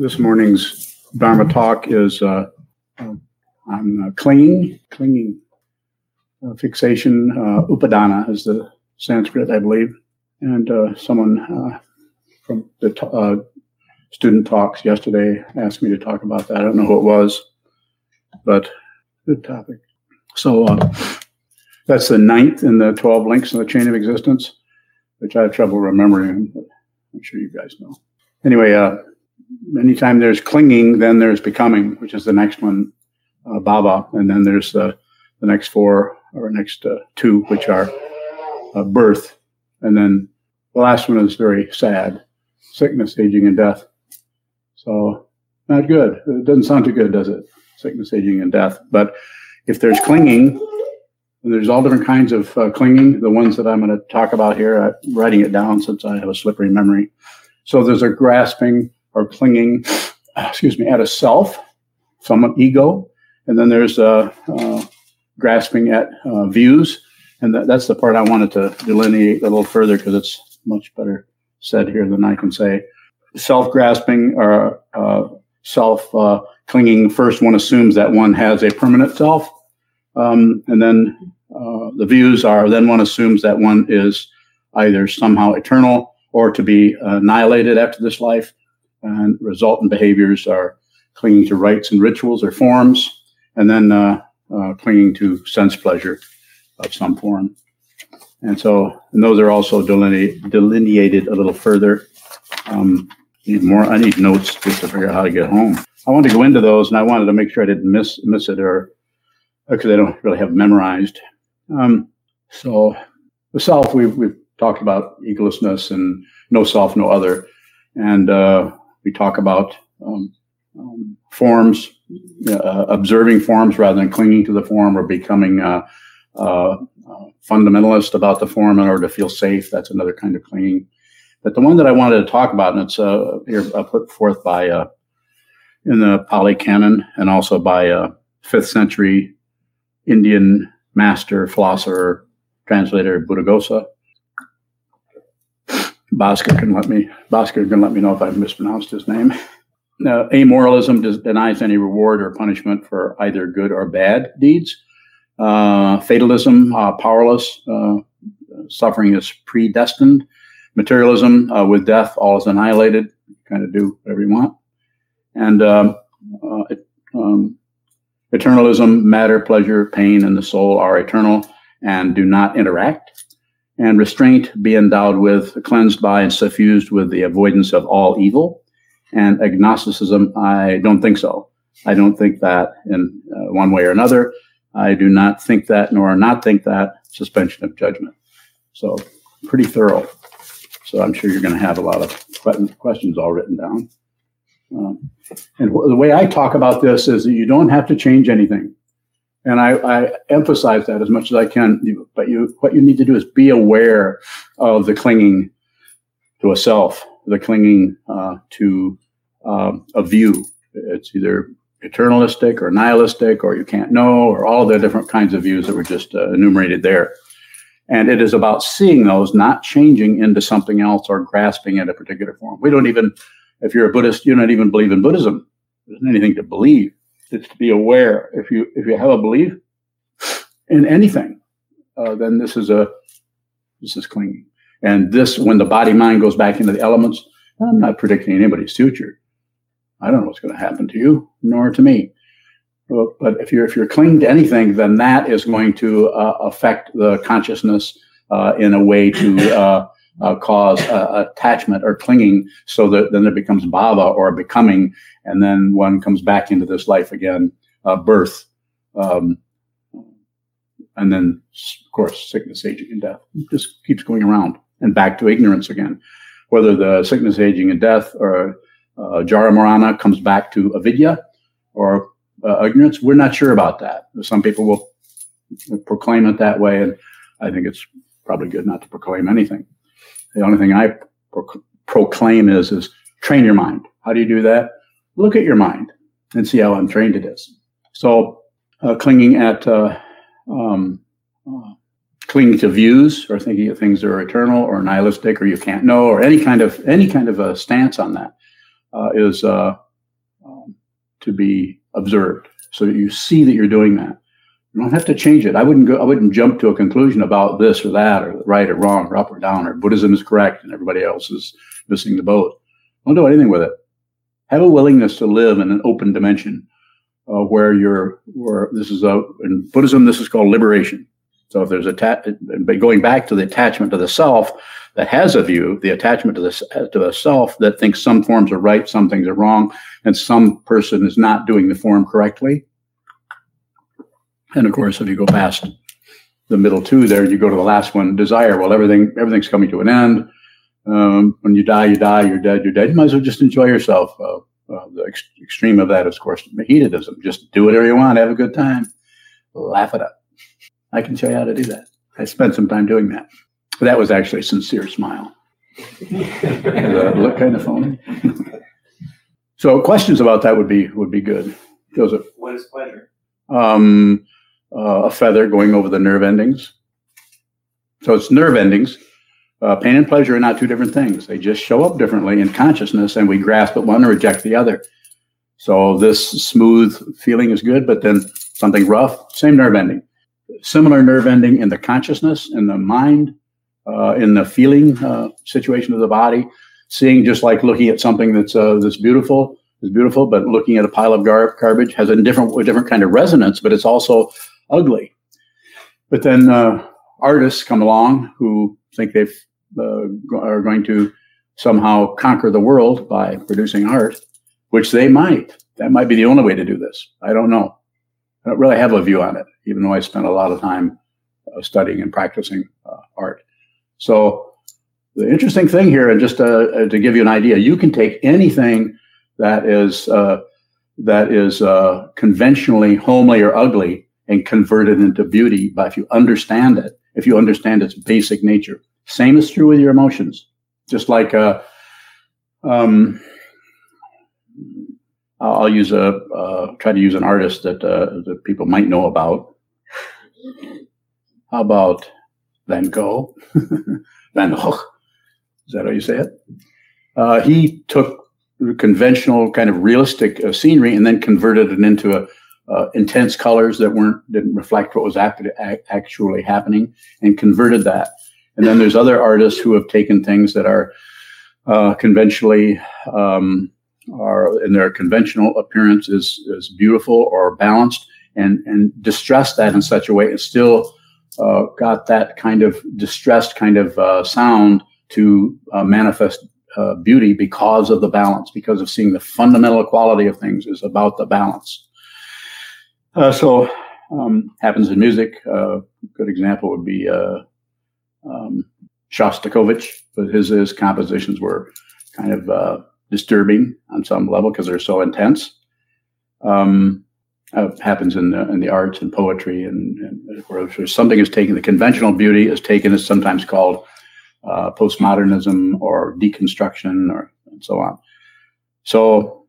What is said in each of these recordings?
This morning's Dharma talk is uh, on uh, clinging, clinging, uh, fixation. Uh, upadana is the Sanskrit, I believe. And uh, someone uh, from the t- student talks yesterday asked me to talk about that. I don't know who it was, but good topic. So that's the ninth in the 12 links in the chain of existence, which I have trouble remembering, but I'm sure you guys know. Anyway, anytime there's clinging, then there's becoming, which is the next one, uh, bhava, and then there's the the next four or next uh, two, which are uh, birth, and then the last one is very sad, sickness, aging, and death. So not good. It doesn't sound too good, does it? Sickness, aging, and death. But if there's clinging, there's all different kinds of uh, clinging. The ones that I'm going to talk about here, I'm writing it down since I have a slippery memory. So there's a grasping, or clinging, excuse me, at a self, some ego, and then there's uh, uh, grasping at uh, views, and that, that's the part I wanted to delineate a little further because it's much better said here than I can say. Self grasping or uh, self uh, clinging. First, one assumes that one has a permanent self, um, and then uh, the views are then one assumes that one is either somehow eternal or to be annihilated after this life and resultant behaviors are clinging to rites and rituals or forms, and then uh, uh, clinging to sense pleasure of some form. And so, and those are also deline- delineated a little further. Um, need more. I need notes just to figure out how to get home. I wanted to go into those, and I wanted to make sure I didn't miss miss it, or because I don't really have memorized. Um, so, the self we've we've talked about egolessness and no self, no other, and uh, we talk about um, um, forms, uh, observing forms rather than clinging to the form or becoming uh, uh, uh, fundamentalist about the form in order to feel safe. That's another kind of clinging. But the one that I wanted to talk about, and it's uh, here put forth by uh, in the Pali Canon and also by a fifth century Indian master philosopher translator Buddhaghosa. Bhaskar can let me Bhaskar can let me know if I've mispronounced his name. Uh, amoralism does, denies any reward or punishment for either good or bad deeds. Uh, fatalism, uh, powerless. Uh, suffering is predestined. Materialism, uh, with death, all is annihilated. Kind of do whatever you want. And um, uh, um, eternalism, matter, pleasure, pain, and the soul are eternal and do not interact and restraint be endowed with, cleansed by, and suffused with the avoidance of all evil. And agnosticism, I don't think so. I don't think that in uh, one way or another. I do not think that, nor not think that suspension of judgment. So, pretty thorough. So, I'm sure you're going to have a lot of questions all written down. Um, and the way I talk about this is that you don't have to change anything and I, I, emphasize that as much as I can. But you, what you need to do is be aware of the clinging to a self, the clinging uh, to um, a view. It's either eternalistic or nihilistic, or you can't know, or all the different kinds of views that were just uh, enumerated there. And it is about seeing those, not changing into something else or grasping at a particular form. We don't even, if you're a Buddhist, you don't even believe in Buddhism. There's anything to believe it's to be aware. If you if you have a belief in anything, uh, then this is a this is clinging. And this, when the body mind goes back into the elements, I'm not predicting anybody's future. I don't know what's going to happen to you, nor to me. But if you're if you're clinging to anything, then that is going to uh, affect the consciousness uh, in a way to uh, cause uh, attachment or clinging so that then it becomes bhava or becoming. And then one comes back into this life again uh, birth um, and then of course sickness aging and death. It just keeps going around and back to ignorance again. Whether the sickness aging and death or uh, jara marana comes back to avidya or uh, ignorance we're not sure about that. Some people will proclaim it that way and i think it's probably good not to proclaim anything the only thing I pro- proclaim is is train your mind. How do you do that? Look at your mind and see how untrained it is. So, uh, clinging at uh, um, uh, clinging to views or thinking of things that are eternal or nihilistic or you can't know or any kind of any kind of a stance on that uh, is uh, to be observed so that you see that you're doing that. You don't have to change it. I wouldn't go, I wouldn't jump to a conclusion about this or that or right or wrong or up or down or Buddhism is correct and everybody else is missing the boat. Don't do anything with it. Have a willingness to live in an open dimension uh, where you're, where this is a, in Buddhism, this is called liberation. So if there's a, ta- going back to the attachment to the self that has a view, the attachment to the, to the self that thinks some forms are right, some things are wrong, and some person is not doing the form correctly. And of course, if you go past the middle two there, you go to the last one, desire. Well, everything, everything's coming to an end. Um, when you die, you die, you're dead, you're dead. You might as well just enjoy yourself. Uh, uh, the ex- extreme of that is, of course, hedonism. Just do whatever you want, have a good time, laugh it up. I can show you how to do that. I spent some time doing that. That was actually a sincere smile. look kind of phony. so questions about that would be would be good. Joseph. What is pleasure? Um, uh, a feather going over the nerve endings. So it's nerve endings. Uh, pain and pleasure are not two different things. They just show up differently in consciousness, and we grasp at one and reject the other. So this smooth feeling is good, but then something rough, same nerve ending. Similar nerve ending in the consciousness, in the mind, uh, in the feeling uh, situation of the body. Seeing just like looking at something that's uh, that's beautiful is beautiful, but looking at a pile of gar- garbage has a different a different kind of resonance, but it's also ugly. But then uh, artists come along who think they uh, are going to somehow conquer the world by producing art, which they might. That might be the only way to do this. I don't know. I don't really have a view on it, even though I spent a lot of time uh, studying and practicing uh, art. So the interesting thing here, and just uh, uh, to give you an idea, you can take anything that is that is conventionally homely or ugly and convert it into beauty. But if you understand it, if you understand its basic nature, same is true with your emotions. Just like uh, um, I'll use a uh, try to use an artist that uh, that people might know about. How about Van Gogh? Van Gogh. Is that how you say it? Uh, he took conventional kind of realistic uh, scenery and then converted it into a uh, intense colors that weren't didn't reflect what was act- actually happening and converted that. And then there's other artists who have taken things that are uh, conventionally um, are in their conventional appearance is is beautiful or balanced and and distressed that in such a way and still uh, got that kind of distressed kind of uh, sound to uh, manifest uh, beauty because of the balance, because of seeing the fundamental quality of things is about the balance. Uh, so um, happens in music. Uh, good example would be uh, um, Shostakovich, but his his compositions were kind of uh, disturbing on some level because they're so intense. Um, uh, happens in the in the arts and poetry, and, and where something is taken, the conventional beauty is taken is sometimes called uh, postmodernism or deconstruction, or and so on. So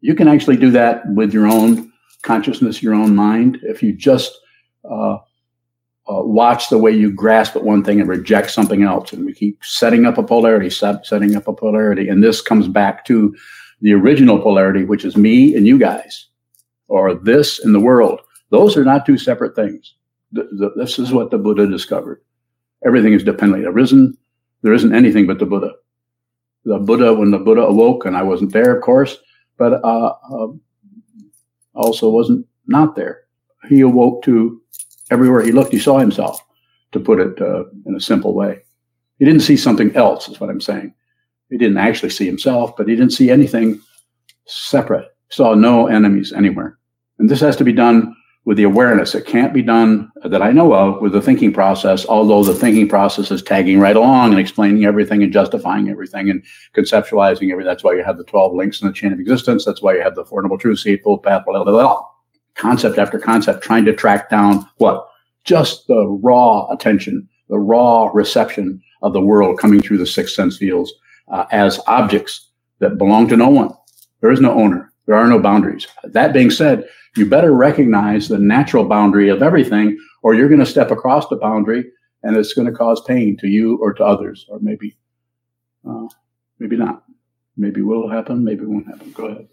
you can actually do that with your own consciousness, your own mind, if you just uh, uh, watch the way you grasp at one thing and reject something else. And we keep setting up a polarity, set, setting up a polarity. And this comes back to the original polarity, which is me and you guys, or this and the world. Those are not two separate things. The, the, this is what the Buddha discovered. Everything is dependently arisen. There isn't anything but the Buddha. The Buddha, when the Buddha awoke, and I wasn't there, of course, but uh, uh, also wasn't not there. He awoke to everywhere he looked, he saw himself, to put it uh, in a simple way. He didn't see something else, is what I'm saying. He didn't actually see himself, but he didn't see anything separate. Saw no enemies anywhere. And this has to be done with the awareness. It can't be done that I know of with the thinking process, although the thinking process is tagging right along and explaining everything and justifying everything and conceptualizing everything. That's why you have the 12 links in the chain of existence. That's why you have the Four Noble Truths, Eightfold Path, blah, blah, blah, concept after concept, trying to track down what? Just the raw attention, the raw reception of the world coming through the six sense fields uh, as objects that belong to no one. There is no owner. There are no boundaries. That being said, you better recognize the natural boundary of everything, or you're going to step across the boundary and it's going to cause pain to you or to others, or maybe, uh, maybe not. Maybe will happen, maybe won't happen. Go ahead.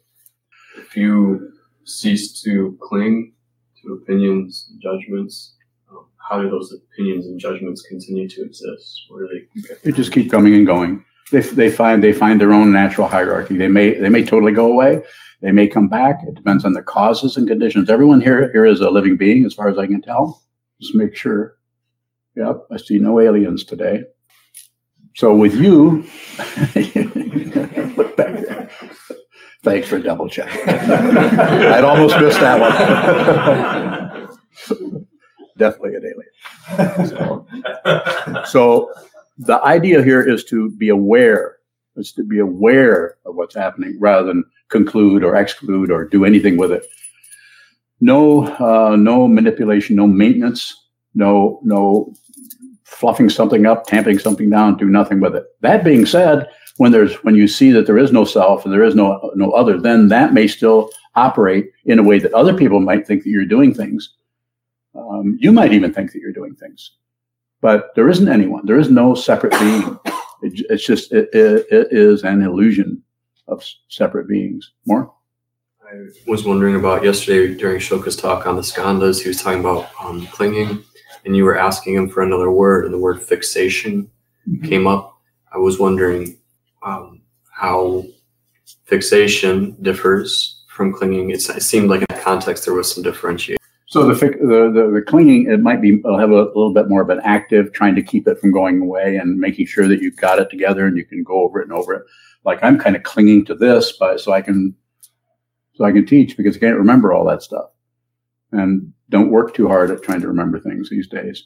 If you cease to cling to opinions and judgments, um, how do those opinions and judgments continue to exist? Where do they? They just keep coming and going. They, they find they find their own natural hierarchy. They may they may totally go away. They may come back. It depends on the causes and conditions. Everyone here here is a living being, as far as I can tell. Just make sure. Yep, I see no aliens today. So with you, look back there. Thanks for double checking. I'd almost missed that one. Definitely an alien. So, so the idea here is to be aware. Is to be aware of what's happening rather than conclude or exclude or do anything with it. No, uh, no manipulation, no maintenance, no, no fluffing something up, tamping something down, do nothing with it. That being said, when there's when you see that there is no self and there is no no other, then that may still operate in a way that other people might think that you're doing things. Um, you might even think that you're doing things, but there isn't anyone. There is no separate being. It, it's just it, it, it is an illusion of separate beings. More. I was wondering about yesterday during Shoka's talk on the skandhas. He was talking about um, clinging and you were asking him for another word, and the word fixation mm-hmm. came up. I was wondering um, how fixation differs from clinging. It's, it seemed like in that context there was some differentiation. So the, the, the, the clinging, it might be, it'll have a, little bit more of an active, trying to keep it from going away and making sure that you've got it together and you can go over it and over it. Like I'm kind of clinging to this, but so I can, so I can teach because I can't remember all that stuff. And don't work too hard at trying to remember things these days.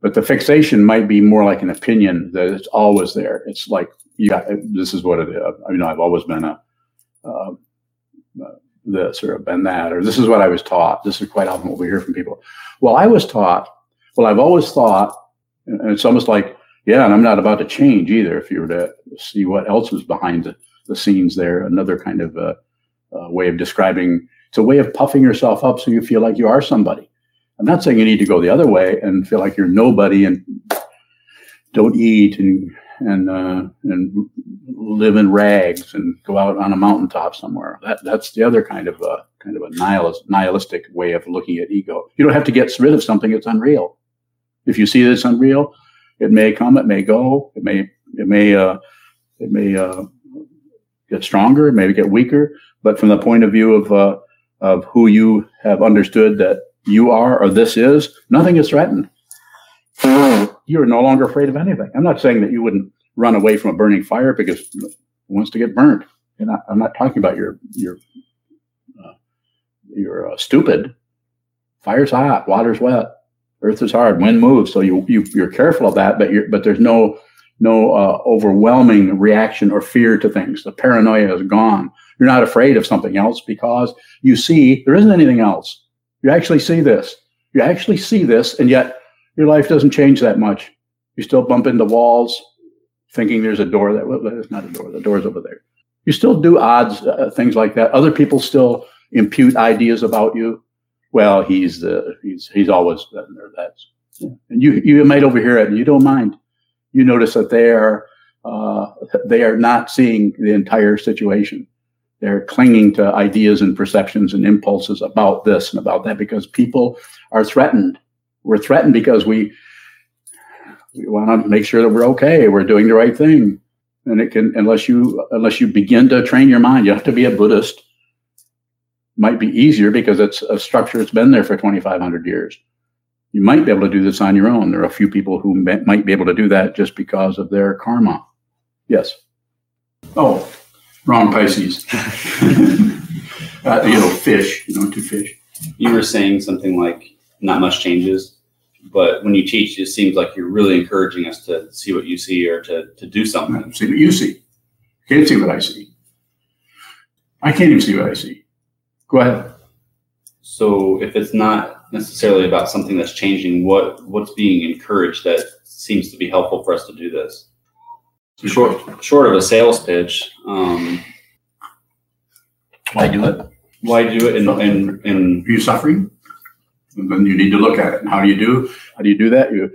But the fixation might be more like an opinion that it's always there. It's like, yeah, this is what it is. I mean, I've always been a, uh, this or been that, or this is what I was taught. This is quite often what we hear from people. Well, I was taught, well, I've always thought, and it's almost like, yeah, and I'm not about to change either. If you were to see what else was behind the, the scenes there, another kind of uh, uh way of describing it's a way of puffing yourself up so you feel like you are somebody. I'm not saying you need to go the other way and feel like you're nobody and don't eat and and uh, and live in rags and go out on a mountaintop somewhere. That that's the other kind of a kind of a nihilist, nihilistic way of looking at ego. You don't have to get rid of something that's unreal. If you see that unreal, it may come, it may go, it may it may uh, it may uh, get stronger, it may get weaker. But from the point of view of uh, of who you have understood that you are or this is, nothing is threatened. You're no longer afraid of anything. I'm not saying that you wouldn't run away from a burning fire because wants to get burnt. And I, am not talking about your your uh, you're uh, stupid. Fire's hot, water's wet, earth is hard, wind moves. So you, you you're careful of that, but you're but there's no no uh, overwhelming reaction or fear to things. The paranoia is gone. You're not afraid of something else because you see there isn't anything else. You actually see this. You actually see this, and yet your life doesn't change that much. You still bump into walls, thinking there's a door that well, there's not a door. The door's over there. You still do odds uh, things like that. Other people still impute ideas about you. Well, he's the he's he's always that or that's. Yeah. And you you might overhear it and you don't mind. You notice that they are uh, they are not seeing the entire situation. They're clinging to ideas and perceptions and impulses about this and about that because people are threatened. We're threatened because we we want to make sure that we're okay. We're doing the right thing, and it can unless you unless you begin to train your mind. You have to be a Buddhist. Might be easier because it's a structure that's been there for 2,500 years. You might be able to do this on your own. There are a few people who might be able to do that just because of their karma. Yes. Oh, Wrong Pisces. uh, you know, fish. You know, to fish. You were saying something like not much changes, but when you teach, it seems like you're really encouraging us to see what you see or to, to do something. See what you see. Can't see what I see. I can't even see what I see. Go ahead. So if it's not necessarily about something that's changing, what what's being encouraged that seems to be helpful for us to do this? short short of a sales pitch. Um, why do it? Why do it? And and and are you suffering? Then you need to look at it. And how do you do? How do you do that? You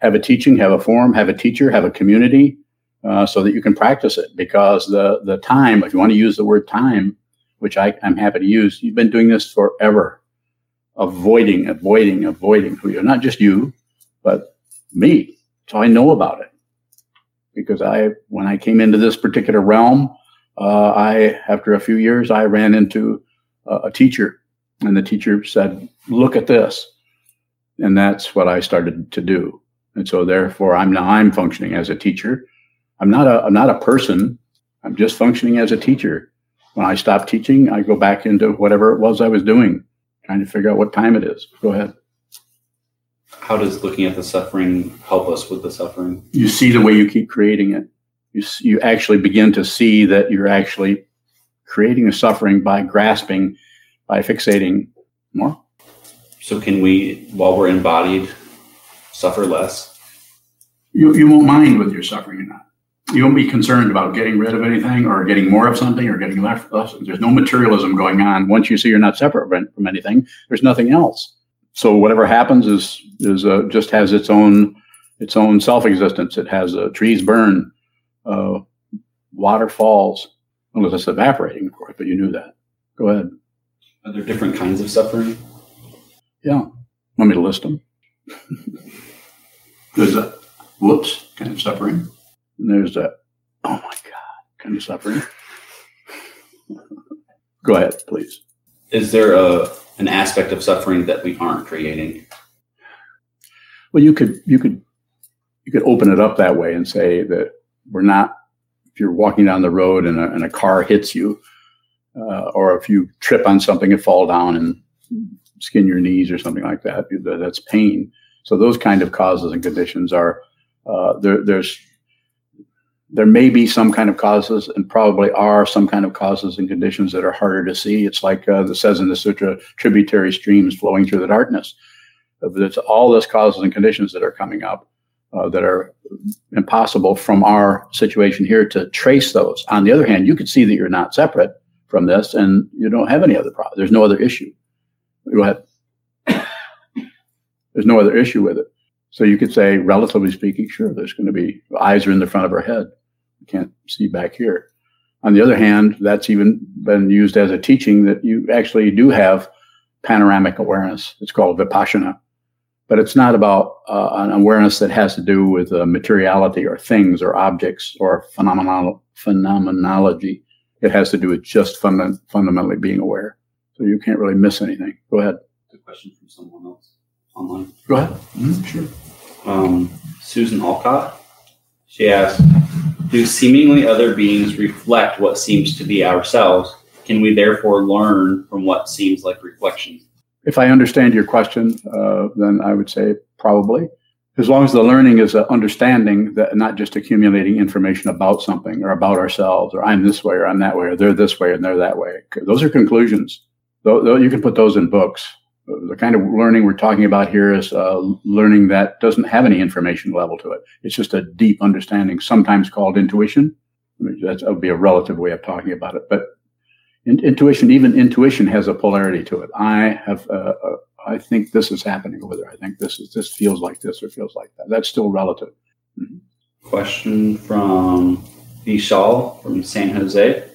have a teaching, have a forum, have a teacher, have a community, uh, so that you can practice it. Because the the time, if you want to use the word time, which I, I'm happy to use. You've been doing this forever, avoiding, avoiding, avoiding. Who you're not just you, but me. So I know about it because I, when I came into this particular realm, uh, I, after a few years, I ran into a, a teacher, and the teacher said, "Look at this," and that's what I started to do. And so, therefore, I'm now I'm functioning as a teacher. I'm not a I'm not a person. I'm just functioning as a teacher. When I stop teaching, I go back into whatever it was I was doing, trying to figure out what time it is. Go ahead. How does looking at the suffering help us with the suffering? You see the way you keep creating it. You you actually begin to see that you're actually creating the suffering by grasping, by fixating more. So can we, while we're embodied, suffer less? You you won't mind whether you're suffering or not you won't be concerned about getting rid of anything or getting more of something or getting less. There's no materialism going on. Once you see you're not separate from anything, there's nothing else. So whatever happens is is uh, just has its own its own self existence. It has uh, trees burn, uh, water falls, unless it's evaporating, of course. But you knew that. Go ahead. Are there different kinds of suffering? Yeah. Want me to list them? There's a whoops kind of suffering. And there's that, oh my God, kind of suffering. Go ahead, please. Is there a an aspect of suffering that we aren't creating? Well, you could you could you could open it up that way and say that we're not. If you're walking down the road and a, and a car hits you, uh, or if you trip on something and fall down and skin your knees or something like that, that's pain. So those kind of causes and conditions are uh, there, there's there may be some kind of causes and probably are some kind of causes and conditions that are harder to see. It's like uh, it says in the sutra, tributary streams flowing through the darkness. It's all those causes and conditions that are coming up uh, that are impossible from our situation here to trace those. On the other hand, you could see that you're not separate from this and you don't have any other problem. There's no other issue. Go ahead. There's no other issue with it. So you could say, relatively speaking, sure, there's going to be eyes are in the front of our head can't see back here. On the other hand, that's even been used as a teaching that you actually do have panoramic awareness. It's called vipassana, but it's not about uh, an awareness that has to do with uh, materiality or things or objects or phenomenology. It has to do with just funda- fundamentally being aware. So you can't really miss anything. Go ahead. A question from someone else online. Go ahead. Mm-hmm, sure. Um, Susan Alcott. She asked, do seemingly other beings reflect what seems to be ourselves? Can we therefore learn from what seems like reflection? If I understand your question, uh, then I would say probably. As long as the learning is an understanding that not just accumulating information about something or about ourselves, or I'm this way or I'm that way, or they're this way and they're that way. Those are conclusions. Though you can put those in books the kind of learning we're talking about here is uh, learning that doesn't have any information level to it. It's just a deep understanding, sometimes called intuition. I mean, that would be a relative way of talking about it. But in, intuition, even intuition has a polarity to it. I have, uh, uh, I think this is happening over there. I think this is this feels like this or feels like that. That's still relative. Mm-hmm. Question from Vishal from San Jose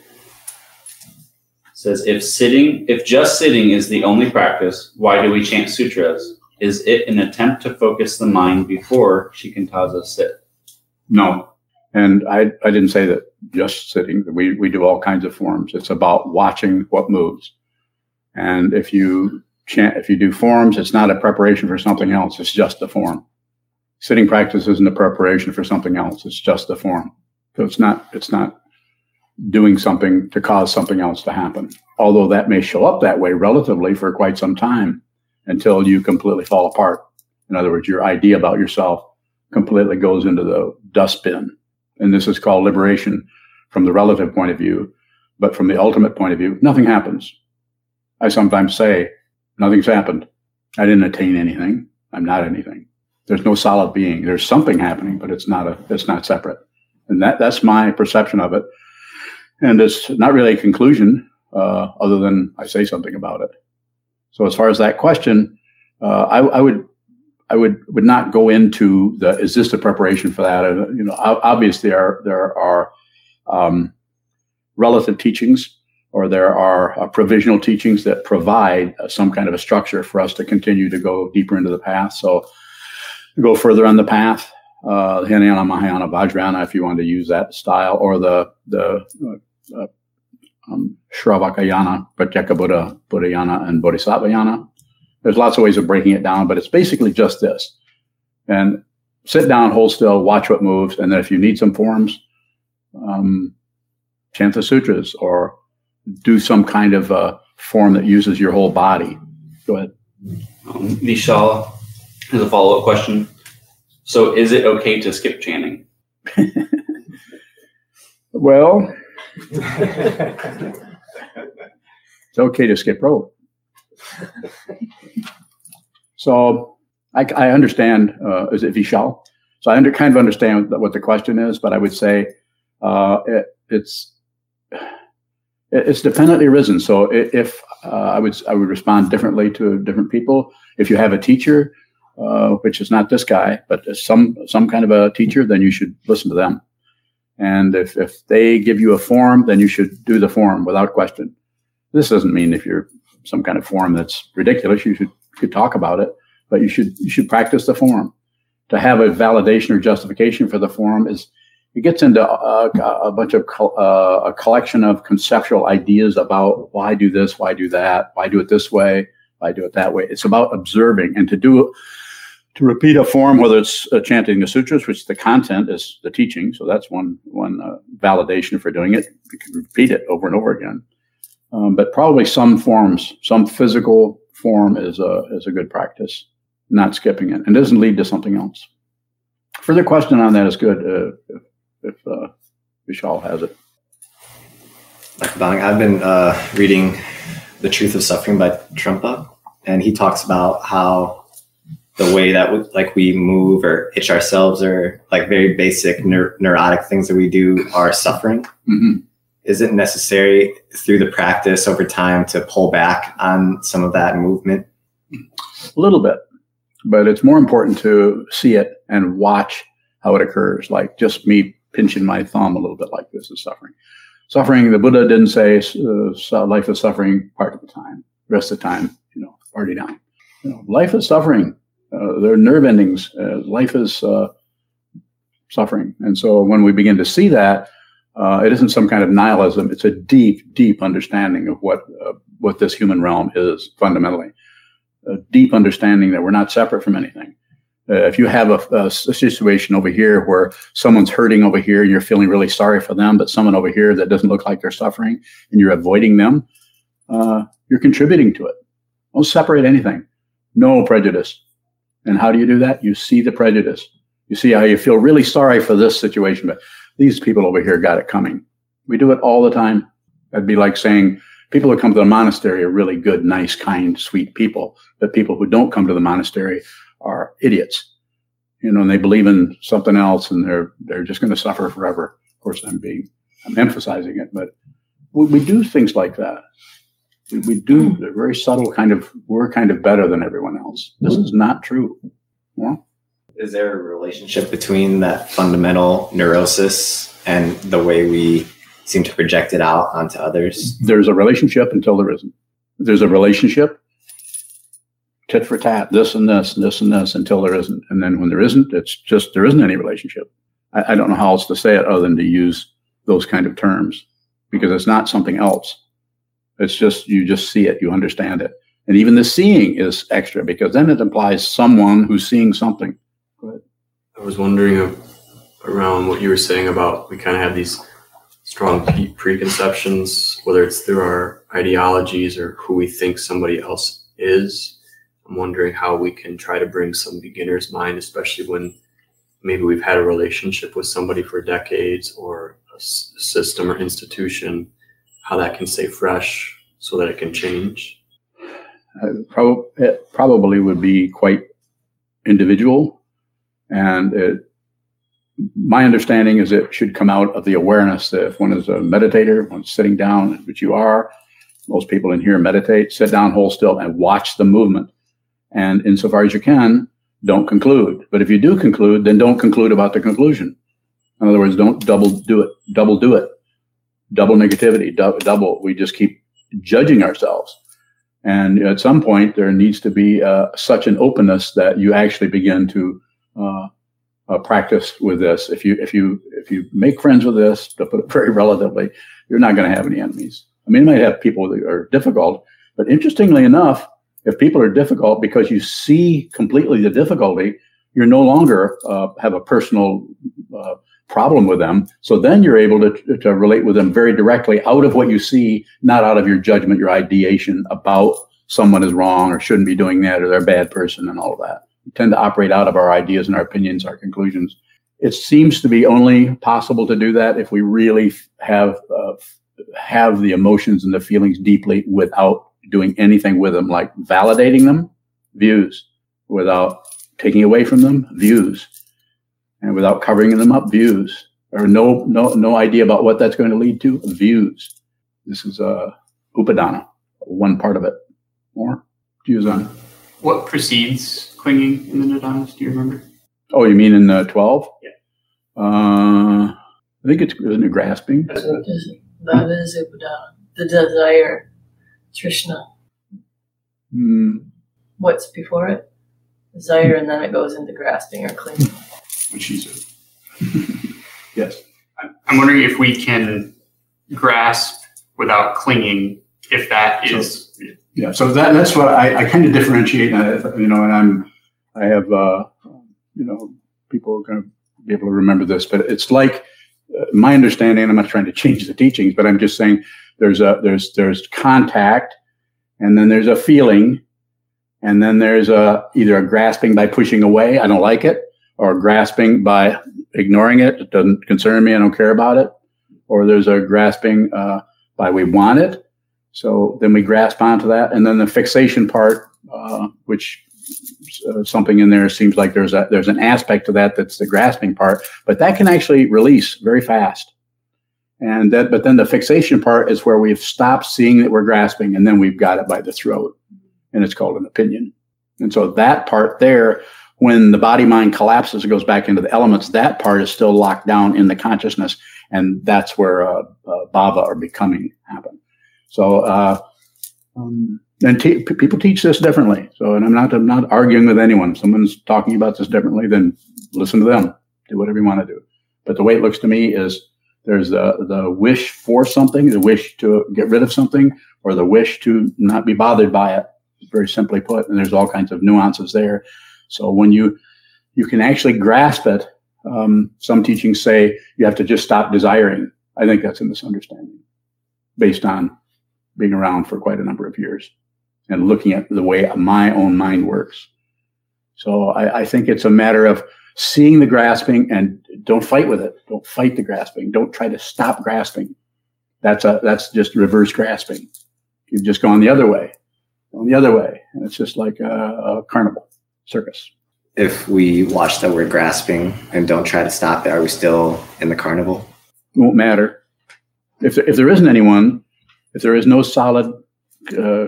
says if sitting if just sitting is the only practice why do we chant sutras is it an attempt to focus the mind before shikantaza sit no and I, I didn't say that just sitting we, we do all kinds of forms it's about watching what moves and if you if you do forms it's not a preparation for something else it's just a form sitting practice isn't a preparation for something else it's just a form so it's not it's not doing something to cause something else to happen. Although that may show up that way relatively for quite some time until you completely fall apart. In other words, your idea about yourself completely goes into the dustbin. And this is called liberation from the relative point of view. But from the ultimate point of view, nothing happens. I sometimes say, nothing's happened. I didn't attain anything. I'm not anything. There's no solid being. There's something happening, but it's not a, it's not separate. And that, that's my perception of it. And it's not really a conclusion uh, other than I say something about it. So as far as that question, uh, I, I, would I would would not go into the is this the preparation for that? Uh, you know, obviously there are there are um, relative teachings or there are uh, provisional teachings that provide uh, some kind of a structure for us to continue to go deeper into the path. So go further on the path, uh, Hinayana, Mahayana, Vajrayana, if you want to use that style, or the the uh, uh um, Shravakayana, Pratyeka Buddha, Buddhayana, and Bodhisattvayana. There's lots of ways of breaking it down, but it's basically just this. And sit down, hold still, watch what moves, and then if you need some forms, um, chant the sutras or do some kind of uh, form that uses your whole body. Go ahead. Um, Vishal has a follow up question. So, is it okay to skip chanting? well, it's okay to skip rope. so, I, I understand. Uh, is it Vishal? So I under, kind of understand what the question is, but I would say uh, it, it's it's dependently arisen. So if uh, I would I would respond differently to different people. If you have a teacher, uh, which is not this guy, but some some kind of a teacher, then you should listen to them. And if if they give you a form, then you should do the form without question. This doesn't mean if you're some kind of form that's ridiculous, you should could talk about it, but you should you should practice the form. To have a validation or justification for the form is it gets into a, a bunch of uh, a collection of conceptual ideas about why do this, why do that, why do it this way, why do it that way. It's about observing and to do to repeat a form, whether it's uh, chanting the sutras, which the content is the teaching, so that's one one uh, validation for doing it. You can repeat it over and over again, um, but probably some forms, some physical form is a is a good practice. Not skipping it, and doesn't lead to something else. Further question on that is good. Uh, if uh, Vishal has it. Dr. Bang, I've been uh, reading The Truth of Suffering by Trungpa, and he talks about how the way that we, like we move or itch ourselves or like very basic neur- neurotic things that we do are suffering. Mm-hmm. Is it necessary through the practice over time to pull back on some of that movement? A little bit, but it's more important to see it and watch how it occurs. Like just me pinching my thumb a little bit like this is suffering. Suffering, the Buddha didn't say uh, life is suffering part of the time. Rest of the time, you know, already down. You know, life is suffering. Uh, there are nerve endings. Uh, life is uh, suffering. And so when we begin to see that, uh, it isn't some kind of nihilism. It's a deep, deep understanding of what uh, what this human realm is fundamentally. A deep understanding that we're not separate from anything. Uh, if you have a, a, a, situation over here where someone's hurting over here and you're feeling really sorry for them, but someone over here that doesn't look like they're suffering and you're avoiding them, uh, you're contributing to it. Don't separate anything. No prejudice. And how do you do that? You see the prejudice. You see how you feel really sorry for this situation, but these people over here got it coming. We do it all the time. That'd be like saying people who come to the monastery are really good, nice, kind, sweet people, but people who don't come to the monastery are idiots. You know, and they believe in something else and they're they're just going to suffer forever. Of course, I'm being I'm emphasizing it, but we, we do things like that. We, we do a very subtle kind of we're kind of better than everyone else. This is not true. Yeah. Is there a relationship between that fundamental neurosis and the way we seem to project it out onto others? There's a relationship until there isn't. There's a relationship tit for tat, this and this, and this and this until there isn't. And then when there isn't, it's just there isn't any relationship. I, I, don't know how else to say it other than to use those kind of terms because it's not something else. It's just you just see it, you understand it. And even the seeing is extra because then it implies someone who's seeing something. I was wondering around what you were saying about we kind of have these strong preconceptions, whether it's through our ideologies or who we think somebody else is I'm wondering how we can try to bring some beginner's mind, especially when maybe we've had a relationship with somebody for decades or a system or institution, how that can stay fresh so that it can change. Uh, prob- it probably would be quite individual. And it, my understanding is it should come out of the awareness that if one is a meditator, one's sitting down, which you are, most people in here meditate, sit down, hold still, and watch the movement and insofar as you can, don't conclude. But if you do conclude, then don't conclude about the conclusion. In other words, don't double do it, double do it. double negativity, dou- double. We just keep judging ourselves. And at some point, there needs to be uh, such an openness that you actually begin to uh, uh, practice with this. If you if you if you make friends with this, to put it very relatively, you're not going to have any enemies. I mean, you might have people that are difficult, but interestingly enough, if people are difficult because you see completely the difficulty, you're no longer uh, have a personal uh, problem with them. So then you're able to, to relate with them very directly out of what you see, not out of your judgment, your ideation about someone is wrong or shouldn't be doing that or they're a bad person and all of that. We tend to operate out of our ideas and our opinions, our conclusions. It seems to be only possible to do that if we really have uh, have the emotions and the feelings deeply without doing anything with them, like validating them, views, without taking away from them, views, and without covering them up, views, or no no no idea about what that's going to lead to, views. This is a uh, upadana, one part of it. More views on. What precedes clinging in the nidanas? Do you remember? Oh, you mean in the twelve? Yeah. Uh, I think it's isn't it grasping. That is upadana, the desire, trishna. Hmm. What's before it? Desire, and then it goes into grasping or clinging. What she said. yes. I'm wondering if we can grasp without clinging, if that is. Yeah, so that that's what I, I kind of differentiate, you know, and I'm I have uh, you know people are going to be able to remember this, but it's like uh, my understanding. I'm not trying to change the teachings, but I'm just saying there's a there's there's contact, and then there's a feeling, and then there's a either a grasping by pushing away. I don't like it, or grasping by ignoring it. It doesn't concern me. I don't care about it. Or there's a grasping uh, by we want it. So then we grasp onto that. And then the fixation part, uh, which uh, something in there seems like there's a, there's an aspect to that that's the grasping part, but that can actually release very fast. And that, but then the fixation part is where we've stopped seeing that we're grasping and then we've got it by the throat and it's called an opinion. And so that part there when the body mind collapses and goes back into the elements, that part is still locked down in the consciousness, and that's where uh, uh, bhava or becoming happen. So, uh, um, and people teach this differently. So, and I'm not I'm not arguing with anyone. If someone's talking about this differently, then listen to them. Do whatever you want to do. But the way it looks to me is there's the the wish for something, the wish to get rid of something, or the wish to not be bothered by it. Very simply put, and there's all kinds of nuances there so when you you can actually grasp it, um, some teachings say you have to just stop desiring. I think that's a misunderstanding based on being around for quite a number of years and looking at the way my own mind works. So I, I think it's a matter of seeing the grasping and don't fight with it. Don't fight the grasping. Don't try to stop grasping. That's a that's just reverse grasping. You've just gone the other way, gone the other way, and it's just like a, a carnival circus. If we watch the word grasping and don't try to stop it, are we still in the carnival? It won't matter. If there, if there isn't anyone, if there is no solid uh,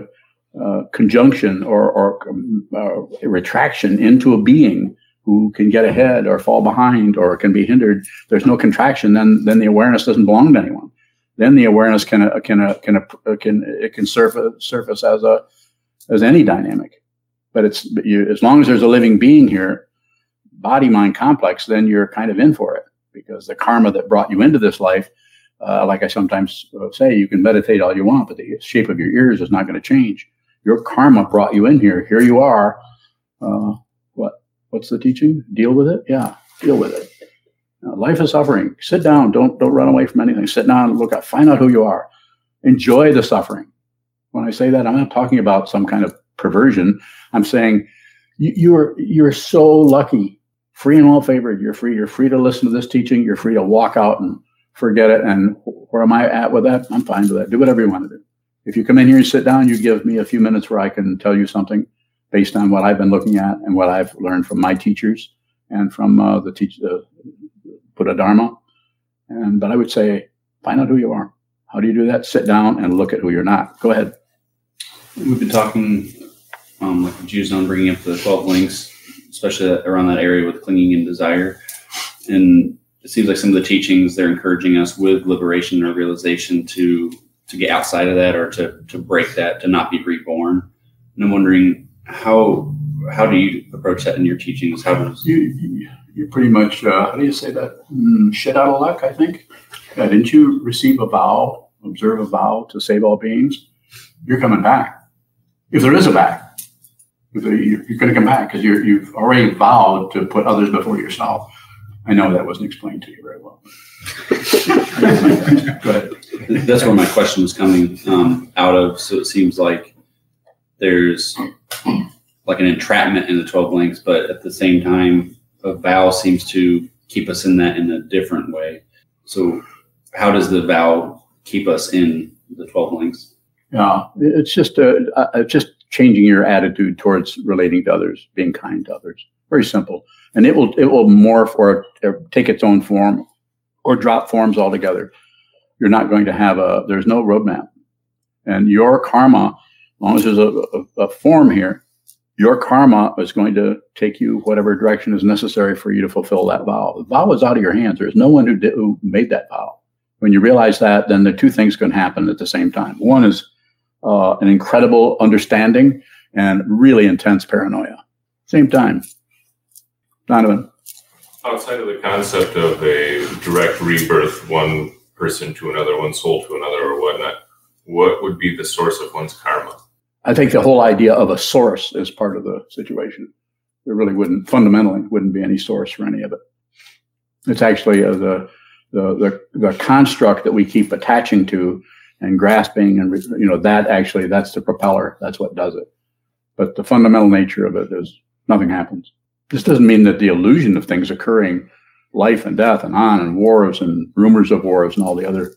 uh, conjunction or, or um, uh, retraction into a being who can get ahead or fall behind or can be hindered, there's no contraction. Then then the awareness doesn't belong to anyone. Then the awareness can can can can it can surface surface as a as any dynamic. But it's you, as long as there's a living being here, body mind complex, then you're kind of in for it because the karma that brought you into this life, uh, like I sometimes say, you can meditate all you want, but the shape of your ears is not going to change. Your karma brought you in here. Here you are. Uh? What's the teaching? Deal with it. Yeah, deal with it. Now, life is suffering. Sit down. Don't don't run away from anything. Sit down and look up. Find out who you are. Enjoy the suffering. When I say that, I'm not talking about some kind of perversion. I'm saying you, are you're so lucky, free and well favored. You're free. You're free to listen to this teaching. You're free to walk out and forget it. And where am I at with that? I'm fine with that. Do whatever you want to do. If you come in here and sit down, you give me a few minutes where I can tell you something based on what I've been looking at and what I've learned from my teachers and from uh, the teach the Buddha Dharma. And but I would say find out who you are. How do you do that? Sit down and look at who you're not. Go ahead. We've been talking um, like the Jews on bringing up the 12 links, especially around that area with clinging and desire. And it seems like some of the teachings they're encouraging us with liberation or realization to to get outside of that or to to break that to not be reborn and i'm wondering how how do you approach that in your teachings how does You, you you're pretty much uh, how do you say that? Mm, shit out of luck, I think. Yeah, didn't you receive a vow, observe a vow to save all beings? You're coming back. If there is a back, if you're, you're going to come back because you've already vowed to put others before yourself. I know that wasn't explained to you very well. Go ahead. that's where my question was coming um, out of so it seems like there's like an entrapment in the 12 links but at the same time a vow seems to keep us in that in a different way so how does the vow keep us in the 12 links Yeah, it's just uh, uh, just changing your attitude towards relating to others, being kind to others. Very simple, and it will it will morph or, or take its own form, or drop forms altogether. You're not going to have a. There's no roadmap, and your karma, as long as there's a, a, a form here, your karma is going to take you whatever direction is necessary for you to fulfill that vow. The vow is out of your hands. There's no one who did, who made that vow. When you realize that, then the two things can happen at the same time. One is uh, an incredible understanding and really intense paranoia. Same time. Donovan. Outside of the concept of a direct rebirth, one person to another, one soul to another, or whatnot, what would be the source of one's karma? I think the whole idea of a source is part of the situation. There really wouldn't, fundamentally, wouldn't be any source for any of it. It's actually uh, the, the the the construct that we keep attaching to and grasping, and you know that actually that's the propeller. That's what does it. But the fundamental nature of it is nothing happens. This doesn't mean that the illusion of things occurring, life and death, and on, and wars and rumors of wars, and all the other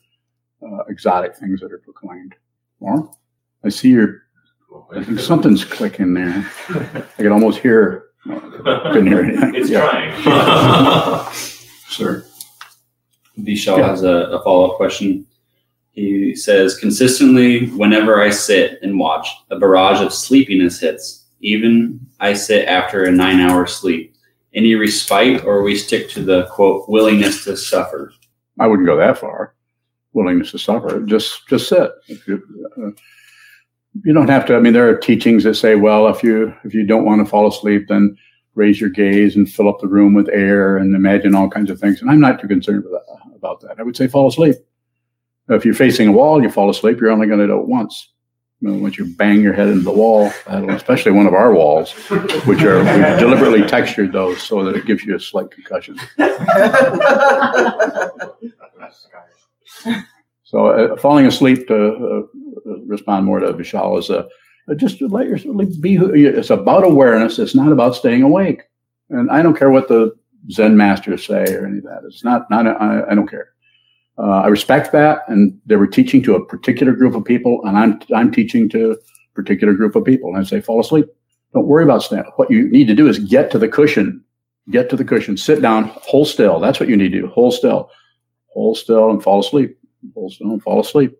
uh, exotic things that are proclaimed. Warren, I see your I think something's clicking there. I can almost hear. Couldn't hear anything. It's Yeah. trying. Sir. Vishal Yeah. has a, a follow-up question he says consistently whenever i sit and watch a barrage of sleepiness hits even i sit after a nine hour sleep any respite or we stick to the quote willingness to suffer I wouldn't go that far. Willingness to suffer. Just just sit. If you, uh, you don't have to. I mean, there are teachings that say, well, if you if you don't want to fall asleep, then raise your gaze and fill up the room with air and imagine all kinds of things. And I'm not too concerned with that, about that. I would say fall asleep. If you're facing a wall, you fall asleep. You're only going to do it once. You know, once you bang your head into the wall, especially one of our walls, which are we deliberately textured those so that it gives you a slight concussion. So uh, falling asleep to uh, respond more to Vishal is uh, just to let yourself be. Who, it's about awareness. It's not about staying awake. And I don't care what the Zen masters say or any of that. It's not. Not. I, I don't care. Uh, I respect that, and they were teaching to a particular group of people, and I'm I'm teaching to a particular group of people. And I say, fall asleep. Don't worry about staying. What you need to do is get to the cushion. Get to the cushion. Sit down. Hold still. That's what you need to do. Hold still. Hold still and fall asleep Hold still and fall asleep.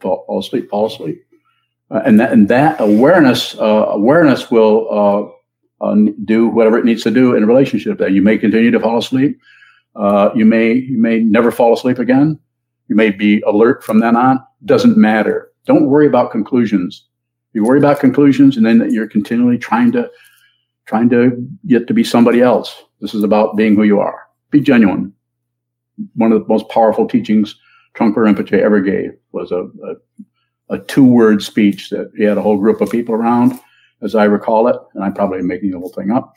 Fall, asleep, fall asleep. Uh, and that and that awareness uh, awareness will uh, uh, do whatever it needs to do in a relationship. That you may continue to fall asleep. Uh, you may you may never fall asleep again. You may be alert from then on. Doesn't matter. Don't worry about conclusions. You worry about conclusions, and then you're continually trying to trying to get to be somebody else. This is about being who you are. Be genuine one of the most powerful teachings Trungpa Rinpoche ever gave was a, a, a two word speech that he had a whole group of people around, as I recall it, and I'm probably making the whole thing up,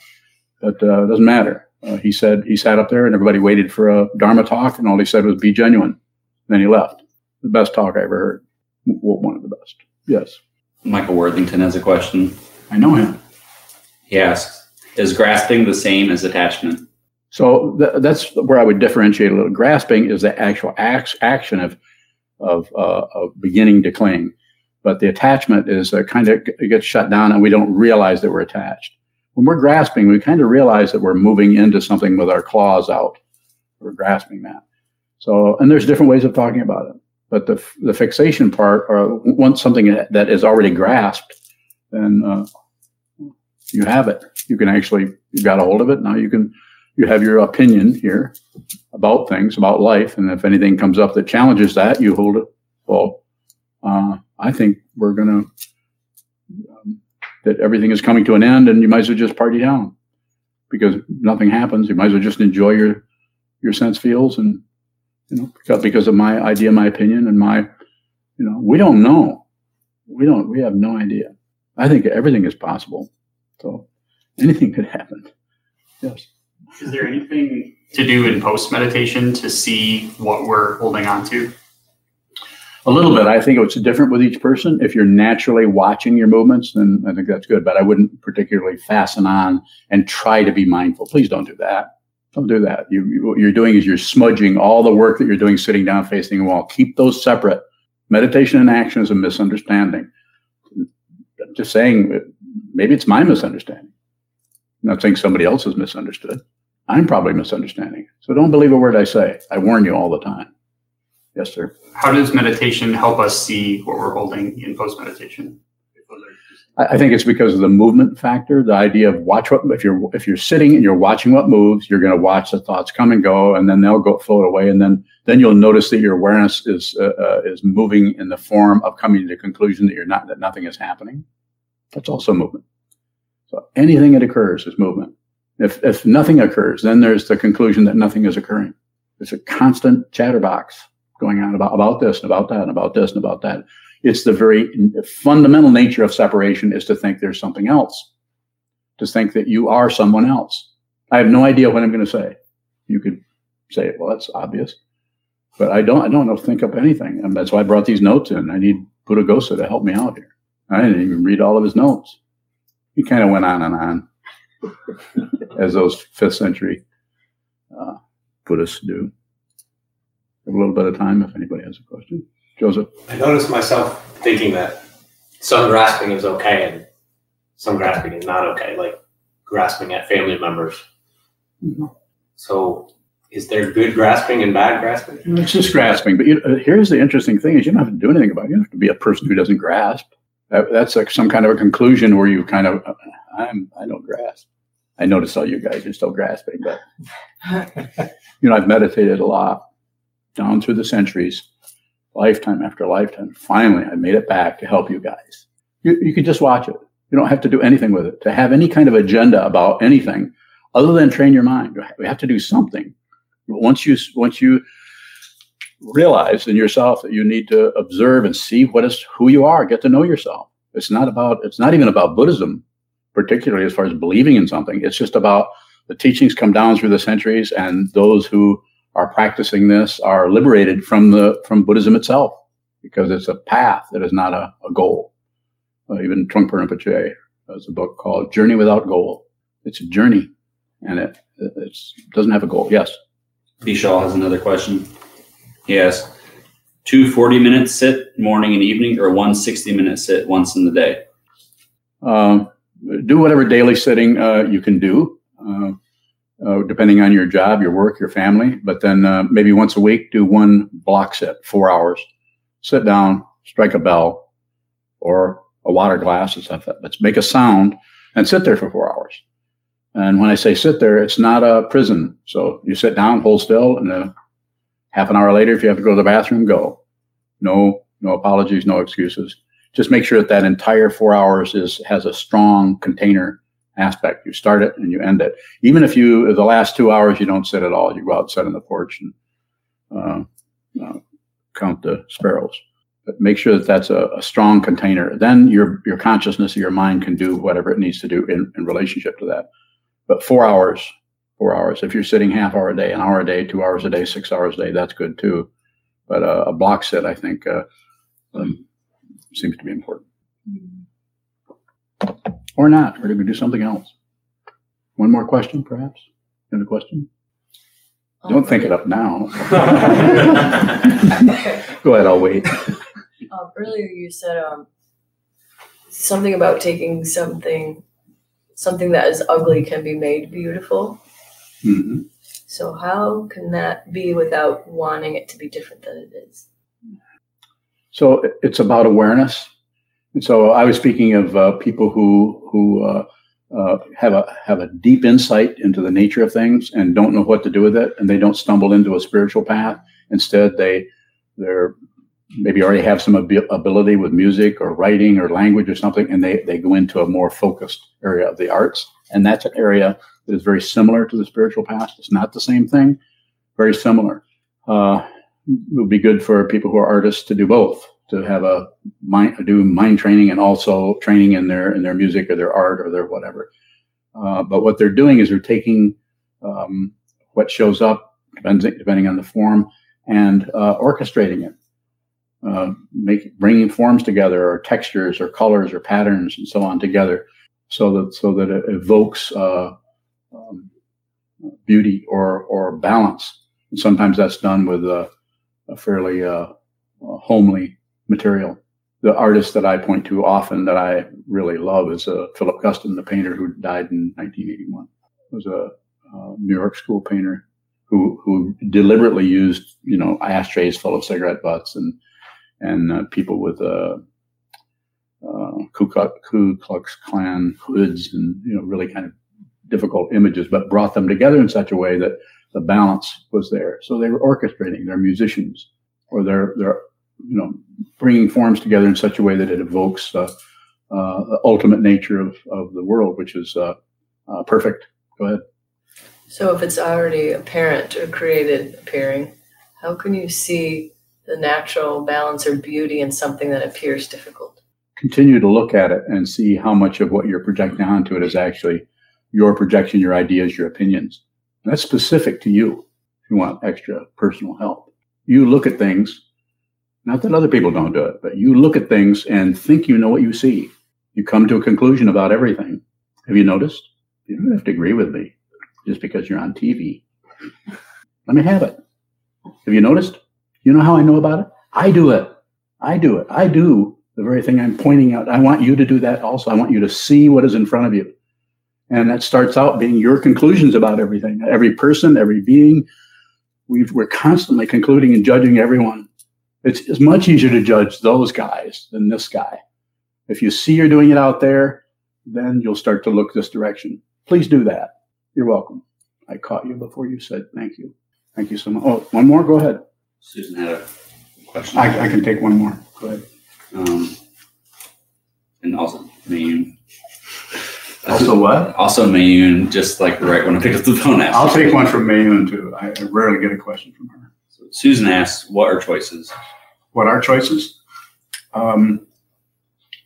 but uh, it doesn't matter. Uh, he said he sat up there and everybody waited for a Dharma talk, and all he said was "Be genuine." Then he left. The best talk I ever heard. W- One of the best. Yes, michael worthington has a question I know him. he asks is grasping the same as attachment So th- that's where I would differentiate a little. Grasping is the actual act- action of of, uh, of beginning to cling, but the attachment is uh, kind of it gets shut down, and we don't realize that we're attached. When we're grasping, we kind of realize that we're moving into something with our claws out. We're grasping that. So, and there's different ways of talking about it. But the f- the fixation part, or once something that is already grasped, then uh, you have it. You can actually you got a hold of it. Now you can you have your opinion here about things, about life, and if anything comes up that challenges that, you hold it. Well, uh, I think we're gonna um, that everything is coming to an end, and you might as well just party down because nothing happens. You might as well just enjoy your your sense feels, and you know because, because of my idea, my opinion, and my you know we don't know, we don't, we have no idea. I think everything is possible, so anything could happen. Yes. Is there anything to do in post meditation to see what we're holding on to? A little bit. I think it's different with each person. If you're naturally watching your movements, then I think that's good. But I wouldn't particularly fasten on and try to be mindful. Please don't do that. Don't do that. You, you, what you're doing is you're smudging all the work that you're doing sitting down facing a wall. Keep those separate. Meditation and action is a misunderstanding. I'm just saying, maybe it's my misunderstanding. I'm not saying somebody else is misunderstood. I'm probably misunderstanding. So don't believe a word I say. I warn you all the time. Yes, sir. How does meditation help us see what we're holding in post meditation? I think it's because of the movement factor. The idea of watch what if you're if you're sitting and you're watching what moves, you're going to watch the thoughts come and go, and then they'll go float away, and then then you'll notice that your awareness is uh, uh, is moving in the form of coming to the conclusion that you're not that nothing is happening. That's also movement. So anything that occurs is movement. If if nothing occurs, then there's the conclusion that nothing is occurring. It's a constant chatterbox going on about, about this and about that and about this and about that. It's the very fundamental nature of separation is to think there's something else, to think that you are someone else. I have no idea what I'm going to say. You could say, well, that's obvious, but I don't. I don't know think up anything, and that's why I brought these notes in. I need Buddhaghosa to help me out here. I didn't even read all of his notes. He kind of went on and on, as those fifth century uh, Buddhists do have a little bit of time if anybody has a question. Joseph. I noticed myself thinking that some grasping is okay and some grasping is not okay, like grasping at family members. Mm-hmm. So, is there good grasping and bad grasping? It's just grasping. But you, uh, here's the interesting thing: is you don't have to do anything about it. You don't have to be a person who doesn't grasp. That, that's like some kind of a conclusion where you kind of, I'm, I don't grasp. I notice all you guys are still grasping, but you know, I've meditated a lot down through the centuries, lifetime after lifetime. Finally, I made it back to help you guys. You, you can just watch it. You don't have to do anything with it. To have any kind of agenda about anything other than train your mind, we have to do something. Once you once you realize in yourself that you need to observe and see what is who you are, get to know yourself. It's not about it's not even about Buddhism, particularly as far as believing in something. It's just about the teachings come down through the centuries and those who are practicing this are liberated from the from Buddhism itself because it's a path that is not a, a goal. Uh, even Trungpa Rinpoche has a book called Journey Without Goal. It's a journey, and it it doesn't have a goal. Yes. Bishal has another question. Yes. Two 40 minute sit morning and evening, or one 60 minute sit once in the day? Um, do whatever daily sitting uh, you can do. Uh, uh, depending on your job, your work, your family. But then uh, maybe once a week, do one block sit, four hours. Sit down, strike a bell or a water glass and stuff. Let's make a sound and sit there for four hours. And when I say sit there, it's not a prison. So you sit down, hold still, and then half an hour later, if you have to go to the bathroom, go. No, no apologies, no excuses. Just make sure that that entire four hours is has a strong container aspect. You start it and you end it. Even if you, the last two hours, you don't sit at all, you go out, sit on the porch and uh, uh, count the sparrows. But make sure that that's a, a, strong container. Then your your consciousness, your mind can do whatever it needs to do in, in relationship to that. But four hours, four hours. If you're sitting half hour a day, an hour a day, two hours a day, six hours a day, that's good too. But uh, a block sit, I think, uh, um, seems to be important. Or not, or do we do something else? One more question, perhaps? Another question? Don't think it up now. Go ahead, I'll wait. Um, earlier you said um, something about taking something something that is ugly can be made beautiful. Hmm So how can that be without wanting it to be different than it is? So it's about awareness. And so I was speaking of uh, people who who uh, uh, have a have a deep insight into the nature of things and don't know what to do with it, and they don't stumble into a spiritual path. Instead, they they're maybe already have some abi- ability with music or writing or language or something, and they they go into a more focused area of the arts, and that's an area that is very similar to the spiritual path. It's not the same thing, very similar. Uh, it would be good for people who are artists to do both to have a mind do mind training and also training in their in their music or their art or their whatever. Uh, but what they're doing is they're taking um, what shows up depending depending on the form and uh, orchestrating it, uh, make bringing forms together or textures or colors or patterns and so on together, so that so that it evokes uh, beauty or or balance. And sometimes that's done with a, a fairly uh, homely material. The artist that I point to often that I really love is uh, Philip Guston, the painter who died in 1981. Was a uh, New York school painter who who deliberately used you know ashtrays full of cigarette butts and and uh, people with uh, uh, Ku Klux Klan hoods and you know really kind of difficult images, but brought them together in such a way that the balance was there. So they were orchestrating. They're musicians, or they're they're you know bringing forms together in such a way that it evokes uh, uh, the ultimate nature of, of the world, which is uh, uh, perfect. Go ahead. So if it's already apparent or created appearing, how can you see the natural balance or beauty in something that appears difficult? Continue to look at it and see how much of what you're projecting onto it is actually your projection, your ideas, your opinions. And that's specific to you if you want extra personal help. You look at things, not that other people don't do it, but you look at things and think you know what you see. You come to a conclusion about everything. Have you noticed? You don't have to agree with me just because you're on TV. Let me have it. Have you noticed? You know how I know about it? I do it. I do it. I do the very thing I'm pointing out. I want you to do that also. I want you to see what is in front of you. And that starts out being your conclusions about everything, every person, every being. we are constantly concluding and judging everyone. It's, it's much easier to judge those guys than this guy. If you see you're doing it out there, then you'll start to look this direction. Please do that. You're welcome. I caught you before you said thank you. Thank you so much. Oh, one more? Go ahead. Susan had a question. I, I can take one more. Go ahead. Um, and also Mayun. Also what? Also Mayun, just like the right when I picked up the phone. asked. I'll take one from Mayun too. I, I rarely get a question from her. So Susan asks, "What are choices?" What are choices? Um,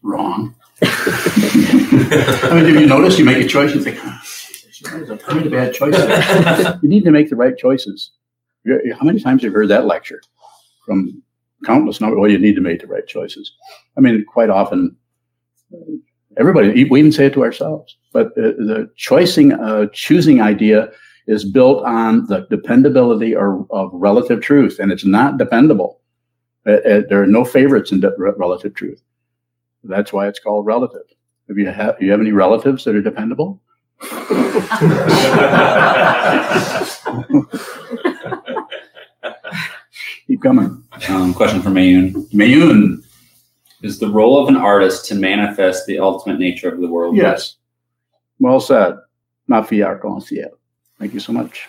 wrong. I mean, have you noticed you make a choice, you think, huh, that was a pretty bad choice. you need to make the right choices. How many times have you heard that lecture from countless number? Well, you need to make the right choices. I mean, quite often, everybody, we even say it to ourselves. But uh, the choosing, uh, choosing idea is built on the dependability or of relative truth, and it's not dependable. Uh, uh, there are no favorites in de- relative truth. That's why it's called relative. Have you have you have any relatives that are dependable? Keep coming. Um, question from Mayun: Mayun. Is the role of an artist to manifest the ultimate nature of the world? Yes. Well said. Ma fiat. Thank you so much.